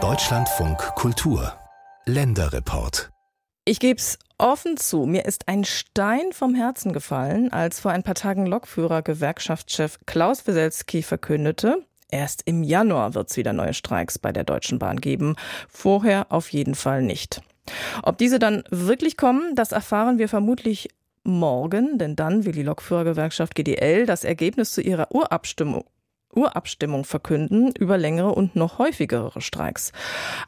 Deutschlandfunk Kultur. Länderreport. Ich gebe es offen zu, mir ist ein Stein vom Herzen gefallen, als vor ein paar Tagen Lokführer Gewerkschaftschef Klaus Wieselski verkündete, erst im Januar wird es wieder neue Streiks bei der Deutschen Bahn geben, vorher auf jeden Fall nicht. Ob diese dann wirklich kommen, das erfahren wir vermutlich morgen, denn dann will die Lokführergewerkschaft GDL das Ergebnis zu ihrer Urabstimmung Urabstimmung verkünden über längere und noch häufigere Streiks.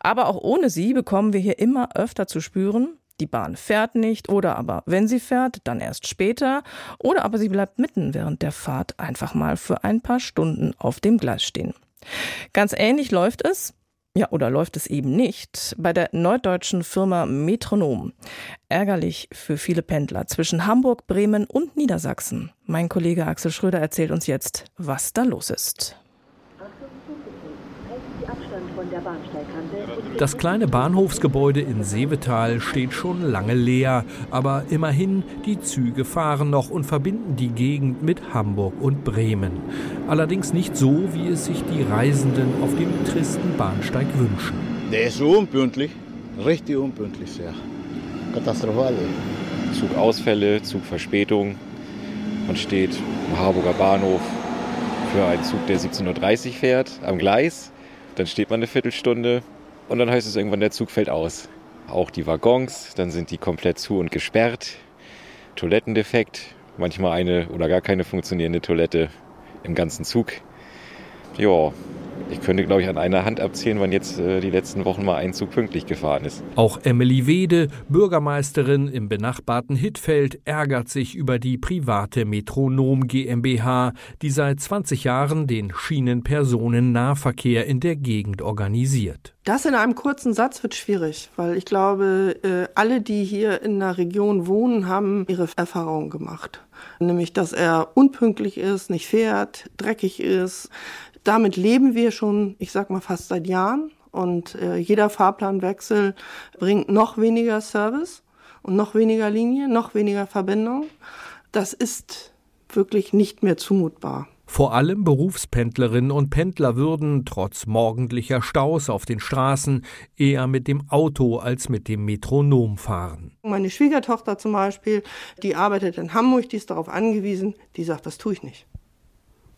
Aber auch ohne sie bekommen wir hier immer öfter zu spüren, die Bahn fährt nicht oder aber wenn sie fährt, dann erst später oder aber sie bleibt mitten während der Fahrt einfach mal für ein paar Stunden auf dem Gleis stehen. Ganz ähnlich läuft es ja, oder läuft es eben nicht? Bei der norddeutschen Firma Metronom. Ärgerlich für viele Pendler zwischen Hamburg, Bremen und Niedersachsen. Mein Kollege Axel Schröder erzählt uns jetzt, was da los ist. Das kleine Bahnhofsgebäude in Seevetal steht schon lange leer, aber immerhin, die Züge fahren noch und verbinden die Gegend mit Hamburg und Bremen. Allerdings nicht so, wie es sich die Reisenden auf dem tristen Bahnsteig wünschen. Der ist so unpünktlich, richtig unpünktlich sehr. Katastrophal. Zugausfälle, Zugverspätung. Man steht am Harburger Bahnhof für einen Zug, der 17.30 Uhr fährt, am Gleis. Dann steht man eine Viertelstunde und dann heißt es irgendwann, der Zug fällt aus. Auch die Waggons, dann sind die komplett zu und gesperrt. Toilettendefekt, manchmal eine oder gar keine funktionierende Toilette im ganzen Zug. Ja, ich könnte, glaube ich, an einer Hand abzählen, wann jetzt äh, die letzten Wochen mal ein Zug pünktlich gefahren ist. Auch Emily Wede, Bürgermeisterin im benachbarten Hittfeld, ärgert sich über die private Metronom GmbH, die seit 20 Jahren den Schienenpersonennahverkehr in der Gegend organisiert. Das in einem kurzen Satz wird schwierig, weil ich glaube, äh, alle, die hier in der Region wohnen, haben ihre Erfahrungen gemacht. Nämlich, dass er unpünktlich ist, nicht fährt, dreckig ist, damit leben wir schon, ich sag mal, fast seit Jahren. Und äh, jeder Fahrplanwechsel bringt noch weniger Service und noch weniger Linie, noch weniger Verbindung. Das ist wirklich nicht mehr zumutbar. Vor allem Berufspendlerinnen und Pendler würden, trotz morgendlicher Staus auf den Straßen, eher mit dem Auto als mit dem Metronom fahren. Meine Schwiegertochter zum Beispiel, die arbeitet in Hamburg, die ist darauf angewiesen, die sagt, das tue ich nicht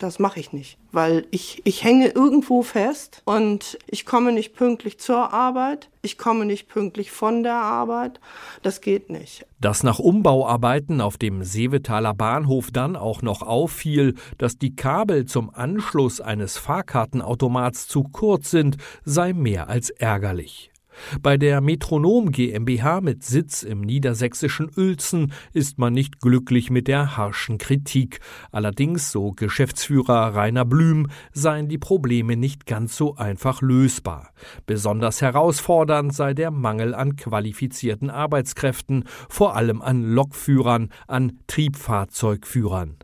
das mache ich nicht, weil ich, ich hänge irgendwo fest und ich komme nicht pünktlich zur Arbeit, ich komme nicht pünktlich von der Arbeit, das geht nicht. Dass nach Umbauarbeiten auf dem Seevetaler Bahnhof dann auch noch auffiel, dass die Kabel zum Anschluss eines Fahrkartenautomats zu kurz sind, sei mehr als ärgerlich. Bei der Metronom GmbH mit Sitz im niedersächsischen Uelzen ist man nicht glücklich mit der harschen Kritik. Allerdings, so Geschäftsführer Rainer Blüm, seien die Probleme nicht ganz so einfach lösbar. Besonders herausfordernd sei der Mangel an qualifizierten Arbeitskräften, vor allem an Lokführern, an Triebfahrzeugführern.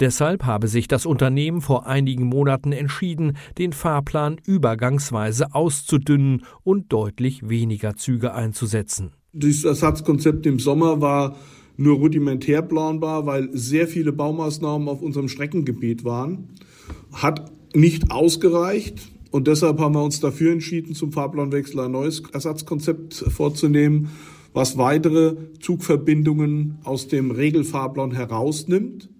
Deshalb habe sich das Unternehmen vor einigen Monaten entschieden, den Fahrplan übergangsweise auszudünnen und deutlich weniger Züge einzusetzen. Dieses Ersatzkonzept im Sommer war nur rudimentär planbar, weil sehr viele Baumaßnahmen auf unserem Streckengebiet waren. Hat nicht ausgereicht. Und deshalb haben wir uns dafür entschieden, zum Fahrplanwechsel ein neues Ersatzkonzept vorzunehmen, was weitere Zugverbindungen aus dem Regelfahrplan herausnimmt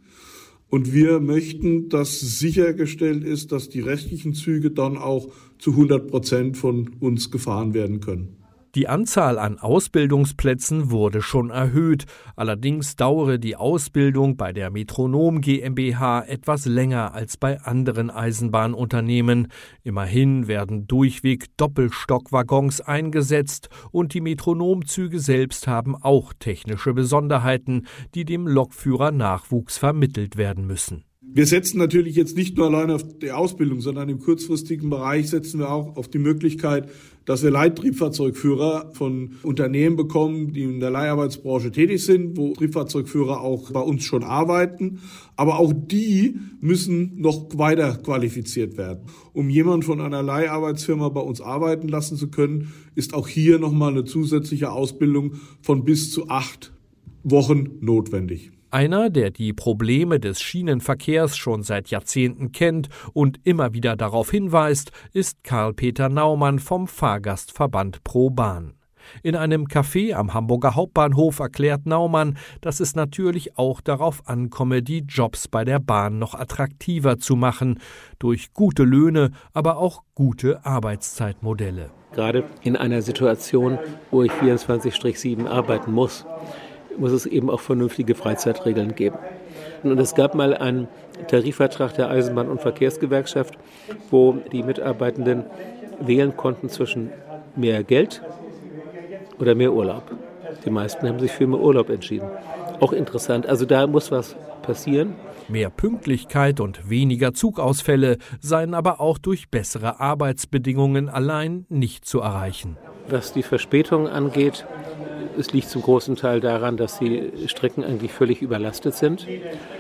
und wir möchten, dass sichergestellt ist, dass die restlichen Züge dann auch zu 100 Prozent von uns gefahren werden können. Die Anzahl an Ausbildungsplätzen wurde schon erhöht, allerdings dauere die Ausbildung bei der Metronom GmbH etwas länger als bei anderen Eisenbahnunternehmen. Immerhin werden durchweg Doppelstockwaggons eingesetzt und die Metronomzüge selbst haben auch technische Besonderheiten, die dem Lokführer Nachwuchs vermittelt werden müssen. Wir setzen natürlich jetzt nicht nur allein auf die Ausbildung, sondern im kurzfristigen Bereich setzen wir auch auf die Möglichkeit, dass wir Leittriebfahrzeugführer von Unternehmen bekommen, die in der Leiharbeitsbranche tätig sind, wo Triebfahrzeugführer auch bei uns schon arbeiten. Aber auch die müssen noch weiter qualifiziert werden. Um jemanden von einer Leiharbeitsfirma bei uns arbeiten lassen zu können, ist auch hier nochmal eine zusätzliche Ausbildung von bis zu acht Wochen notwendig. Einer, der die Probleme des Schienenverkehrs schon seit Jahrzehnten kennt und immer wieder darauf hinweist, ist Karl-Peter Naumann vom Fahrgastverband Pro Bahn. In einem Café am Hamburger Hauptbahnhof erklärt Naumann, dass es natürlich auch darauf ankomme, die Jobs bei der Bahn noch attraktiver zu machen, durch gute Löhne, aber auch gute Arbeitszeitmodelle. Gerade in einer Situation, wo ich 24-7 arbeiten muss, muss es eben auch vernünftige Freizeitregeln geben. Und es gab mal einen Tarifvertrag der Eisenbahn- und Verkehrsgewerkschaft, wo die Mitarbeitenden wählen konnten zwischen mehr Geld oder mehr Urlaub. Die meisten haben sich für mehr Urlaub entschieden. Auch interessant. Also da muss was passieren. Mehr Pünktlichkeit und weniger Zugausfälle seien aber auch durch bessere Arbeitsbedingungen allein nicht zu erreichen. Was die Verspätung angeht, es liegt zum großen Teil daran, dass die Strecken eigentlich völlig überlastet sind.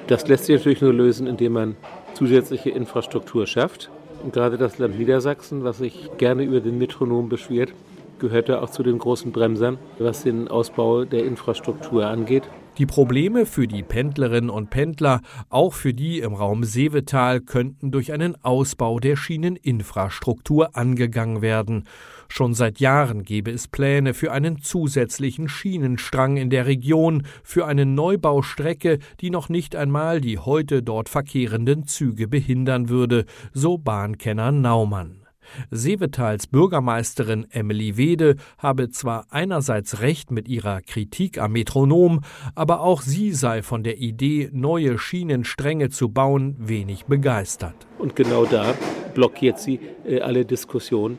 Das lässt sich natürlich nur lösen, indem man zusätzliche Infrastruktur schafft. Und gerade das Land Niedersachsen, was sich gerne über den Metronom beschwert, gehörte auch zu den großen Bremsern, was den Ausbau der Infrastruktur angeht. Die Probleme für die Pendlerinnen und Pendler, auch für die im Raum Seevetal, könnten durch einen Ausbau der Schieneninfrastruktur angegangen werden. Schon seit Jahren gebe es Pläne für einen zusätzlichen Schienenstrang in der Region, für eine Neubaustrecke, die noch nicht einmal die heute dort verkehrenden Züge behindern würde, so Bahnkenner Naumann. Seevetals Bürgermeisterin Emily Wede habe zwar einerseits recht mit ihrer Kritik am Metronom, aber auch sie sei von der Idee, neue Schienenstränge zu bauen, wenig begeistert. Und genau da blockiert sie äh, alle Diskussionen,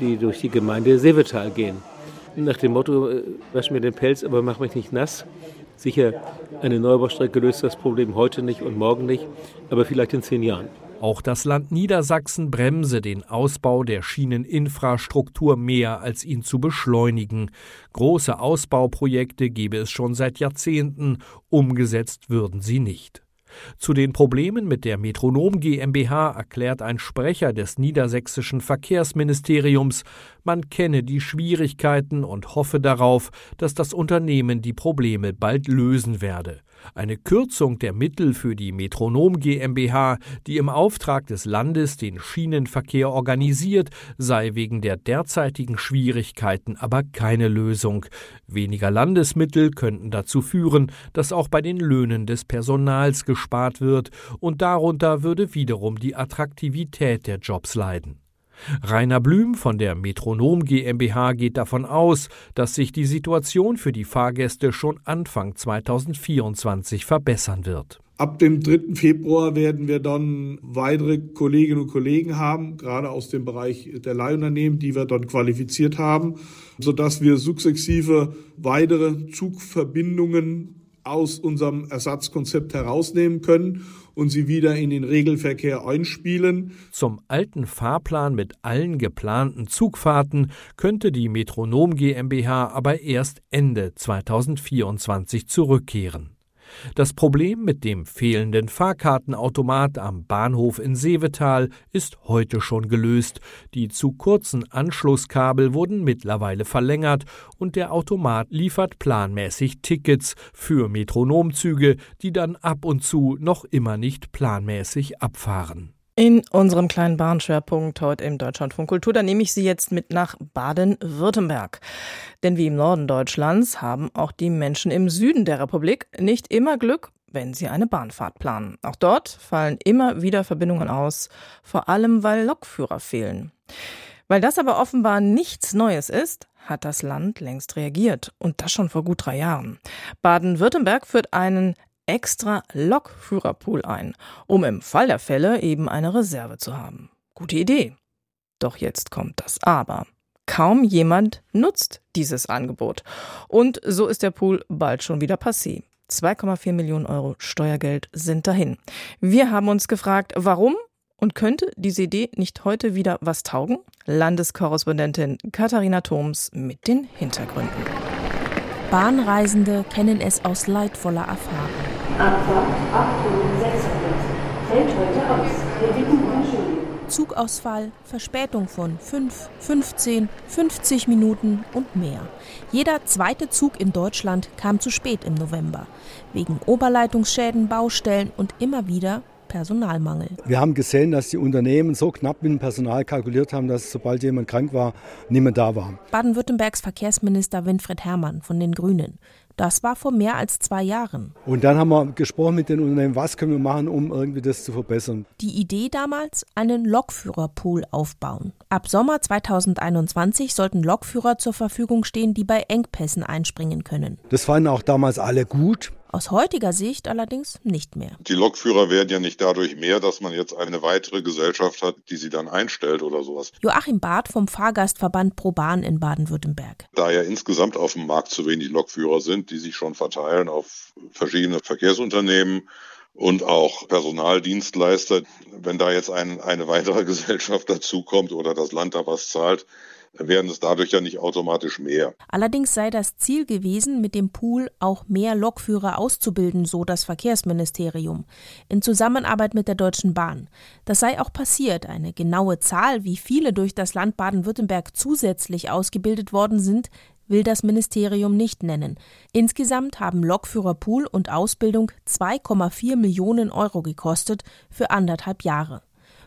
die durch die Gemeinde Seevetal gehen. Nach dem Motto, äh, wasch mir den Pelz, aber mach mich nicht nass. Sicher, eine Neubaustrecke löst das Problem heute nicht und morgen nicht, aber vielleicht in zehn Jahren. Auch das Land Niedersachsen bremse den Ausbau der Schieneninfrastruktur mehr, als ihn zu beschleunigen. Große Ausbauprojekte gebe es schon seit Jahrzehnten, umgesetzt würden sie nicht. Zu den Problemen mit der Metronom GmbH erklärt ein Sprecher des niedersächsischen Verkehrsministeriums, man kenne die Schwierigkeiten und hoffe darauf, dass das Unternehmen die Probleme bald lösen werde. Eine Kürzung der Mittel für die Metronom GmbH, die im Auftrag des Landes den Schienenverkehr organisiert, sei wegen der derzeitigen Schwierigkeiten aber keine Lösung. Weniger Landesmittel könnten dazu führen, dass auch bei den Löhnen des Personals gespart wird, und darunter würde wiederum die Attraktivität der Jobs leiden. Rainer Blüm von der Metronom GmbH geht davon aus, dass sich die Situation für die Fahrgäste schon Anfang 2024 verbessern wird. Ab dem 3. Februar werden wir dann weitere Kolleginnen und Kollegen haben, gerade aus dem Bereich der Leihunternehmen, die wir dann qualifiziert haben, sodass wir sukzessive weitere Zugverbindungen aus unserem Ersatzkonzept herausnehmen können und sie wieder in den Regelverkehr einspielen. Zum alten Fahrplan mit allen geplanten Zugfahrten könnte die Metronom GmbH aber erst Ende 2024 zurückkehren. Das Problem mit dem fehlenden Fahrkartenautomat am Bahnhof in Seevetal ist heute schon gelöst. Die zu kurzen Anschlusskabel wurden mittlerweile verlängert und der Automat liefert planmäßig Tickets für Metronomzüge, die dann ab und zu noch immer nicht planmäßig abfahren. In unserem kleinen Bahnschwerpunkt heute im Deutschlandfunk Kultur, da nehme ich Sie jetzt mit nach Baden-Württemberg. Denn wie im Norden Deutschlands haben auch die Menschen im Süden der Republik nicht immer Glück, wenn sie eine Bahnfahrt planen. Auch dort fallen immer wieder Verbindungen aus, vor allem weil Lokführer fehlen. Weil das aber offenbar nichts Neues ist, hat das Land längst reagiert und das schon vor gut drei Jahren. Baden-Württemberg führt einen extra Lokführerpool ein, um im Fall der Fälle eben eine Reserve zu haben. Gute Idee. Doch jetzt kommt das Aber. Kaum jemand nutzt dieses Angebot. Und so ist der Pool bald schon wieder passé. 2,4 Millionen Euro Steuergeld sind dahin. Wir haben uns gefragt, warum und könnte diese Idee nicht heute wieder was taugen? Landeskorrespondentin Katharina Thoms mit den Hintergründen. Bahnreisende kennen es aus leidvoller Erfahrung. Abfahrt 8 Uhr 6 fällt heute aus. Wir bitten um Entschuldigung. Zugausfall, Verspätung von 5, 15, 50 Minuten und mehr. Jeder zweite Zug in Deutschland kam zu spät im November. Wegen Oberleitungsschäden, Baustellen und immer wieder Personalmangel. Wir haben gesehen, dass die Unternehmen so knapp mit dem Personal kalkuliert haben, dass sobald jemand krank war, niemand da war. Baden-Württembergs Verkehrsminister Winfried Herrmann von den Grünen. Das war vor mehr als zwei Jahren. Und dann haben wir gesprochen mit den Unternehmen, was können wir machen, um irgendwie das zu verbessern. Die Idee damals, einen Lokführerpool aufbauen. Ab Sommer 2021 sollten Lokführer zur Verfügung stehen, die bei Engpässen einspringen können. Das fanden auch damals alle gut. Aus heutiger Sicht allerdings nicht mehr. Die Lokführer werden ja nicht dadurch mehr, dass man jetzt eine weitere Gesellschaft hat, die sie dann einstellt oder sowas. Joachim Barth vom Fahrgastverband ProBahn in Baden-Württemberg. Da ja insgesamt auf dem Markt zu wenig Lokführer sind, die sich schon verteilen auf verschiedene Verkehrsunternehmen, und auch Personaldienstleister. Wenn da jetzt ein, eine weitere Gesellschaft dazukommt oder das Land da was zahlt, werden es dadurch ja nicht automatisch mehr. Allerdings sei das Ziel gewesen, mit dem Pool auch mehr Lokführer auszubilden, so das Verkehrsministerium, in Zusammenarbeit mit der Deutschen Bahn. Das sei auch passiert. Eine genaue Zahl, wie viele durch das Land Baden-Württemberg zusätzlich ausgebildet worden sind, will das Ministerium nicht nennen. Insgesamt haben Lokführer Pool und Ausbildung 2,4 Millionen Euro gekostet für anderthalb Jahre.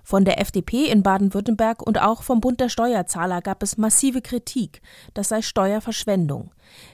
Von der FDP in Baden-Württemberg und auch vom Bund der Steuerzahler gab es massive Kritik, das sei Steuerverschwendung.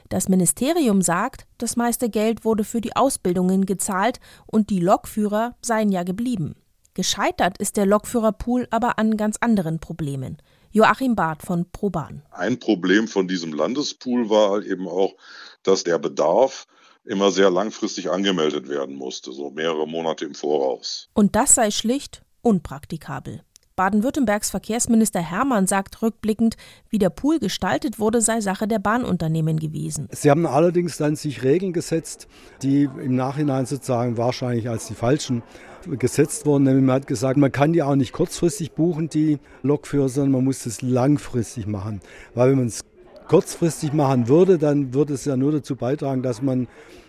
Das Ministerium sagt, das meiste Geld wurde für die Ausbildungen gezahlt und die Lokführer seien ja geblieben. Gescheitert ist der Lokführerpool aber an ganz anderen Problemen. Joachim Barth von ProBahn. Ein Problem von diesem Landespool war halt eben auch, dass der Bedarf immer sehr langfristig angemeldet werden musste, so mehrere Monate im Voraus. Und das sei schlicht unpraktikabel. Baden-Württembergs Verkehrsminister Hermann sagt rückblickend, wie der Pool gestaltet wurde, sei Sache der Bahnunternehmen gewesen. Sie haben allerdings dann sich Regeln gesetzt, die im Nachhinein sozusagen wahrscheinlich als die falschen gesetzt wurden. Man hat gesagt, man kann die auch nicht kurzfristig buchen, die Lokführer, sondern man muss es langfristig machen. Weil wenn man es kurzfristig machen würde, dann würde es ja nur dazu beitragen, dass man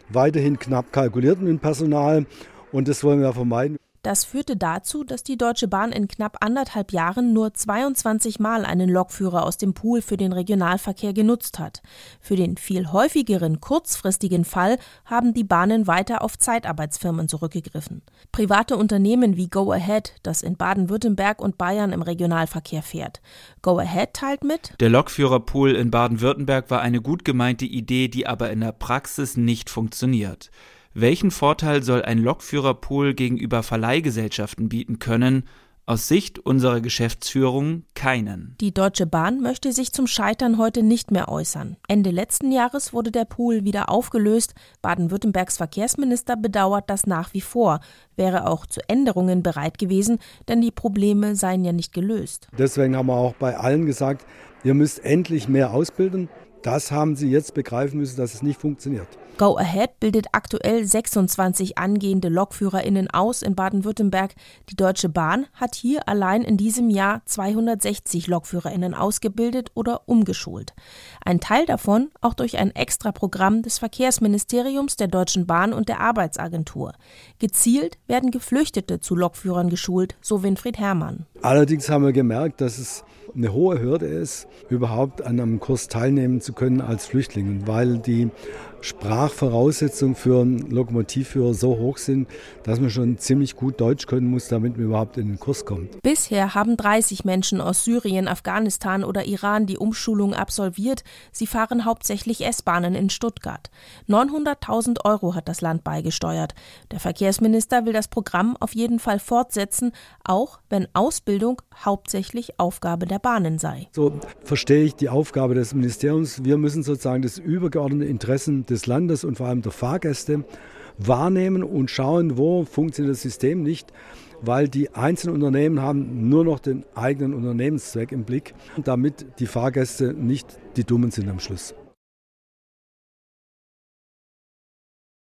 weiterhin knapp kalkuliert mit dem Personal. Und das wollen wir vermeiden. Das führte dazu, dass die Deutsche Bahn in knapp anderthalb Jahren nur 22 Mal einen Lokführer aus dem Pool für den Regionalverkehr genutzt hat. Für den viel häufigeren kurzfristigen Fall haben die Bahnen weiter auf Zeitarbeitsfirmen zurückgegriffen. Private Unternehmen wie Go Ahead, das in Baden-Württemberg und Bayern im Regionalverkehr fährt. Go Ahead teilt mit: Der Lokführerpool in Baden-Württemberg war eine gut gemeinte Idee, die aber in der Praxis nicht funktioniert. Welchen Vorteil soll ein Lokführerpool gegenüber Verleihgesellschaften bieten können? Aus Sicht unserer Geschäftsführung keinen. Die Deutsche Bahn möchte sich zum Scheitern heute nicht mehr äußern. Ende letzten Jahres wurde der Pool wieder aufgelöst. Baden-Württembergs Verkehrsminister bedauert das nach wie vor, wäre auch zu Änderungen bereit gewesen, denn die Probleme seien ja nicht gelöst. Deswegen haben wir auch bei allen gesagt, ihr müsst endlich mehr ausbilden. Das haben sie jetzt begreifen müssen, dass es nicht funktioniert. Go Ahead bildet aktuell 26 angehende LokführerInnen aus in Baden-Württemberg. Die Deutsche Bahn hat hier allein in diesem Jahr 260 LokführerInnen ausgebildet oder umgeschult. Ein Teil davon auch durch ein Extraprogramm des Verkehrsministeriums, der Deutschen Bahn und der Arbeitsagentur. Gezielt werden Geflüchtete zu Lokführern geschult, so Winfried Herrmann. Allerdings haben wir gemerkt, dass es eine hohe Hürde ist, überhaupt an einem Kurs teilnehmen zu können als Flüchtling, weil die Sprachvoraussetzungen für einen Lokomotivführer so hoch sind, dass man schon ziemlich gut Deutsch können muss, damit man überhaupt in den Kurs kommt. Bisher haben 30 Menschen aus Syrien, Afghanistan oder Iran die Umschulung absolviert. Sie fahren hauptsächlich S-Bahnen in Stuttgart. 900.000 Euro hat das Land beigesteuert. Der Verkehrsminister will das Programm auf jeden Fall fortsetzen, auch wenn Ausbildung hauptsächlich Aufgabe der Bahnen sei. So verstehe ich die Aufgabe des Ministeriums. Wir müssen sozusagen das übergeordnete Interessen des Landes und vor allem der Fahrgäste wahrnehmen und schauen, wo funktioniert das System nicht, weil die einzelnen Unternehmen haben nur noch den eigenen Unternehmenszweck im Blick, damit die Fahrgäste nicht die Dummen sind am Schluss.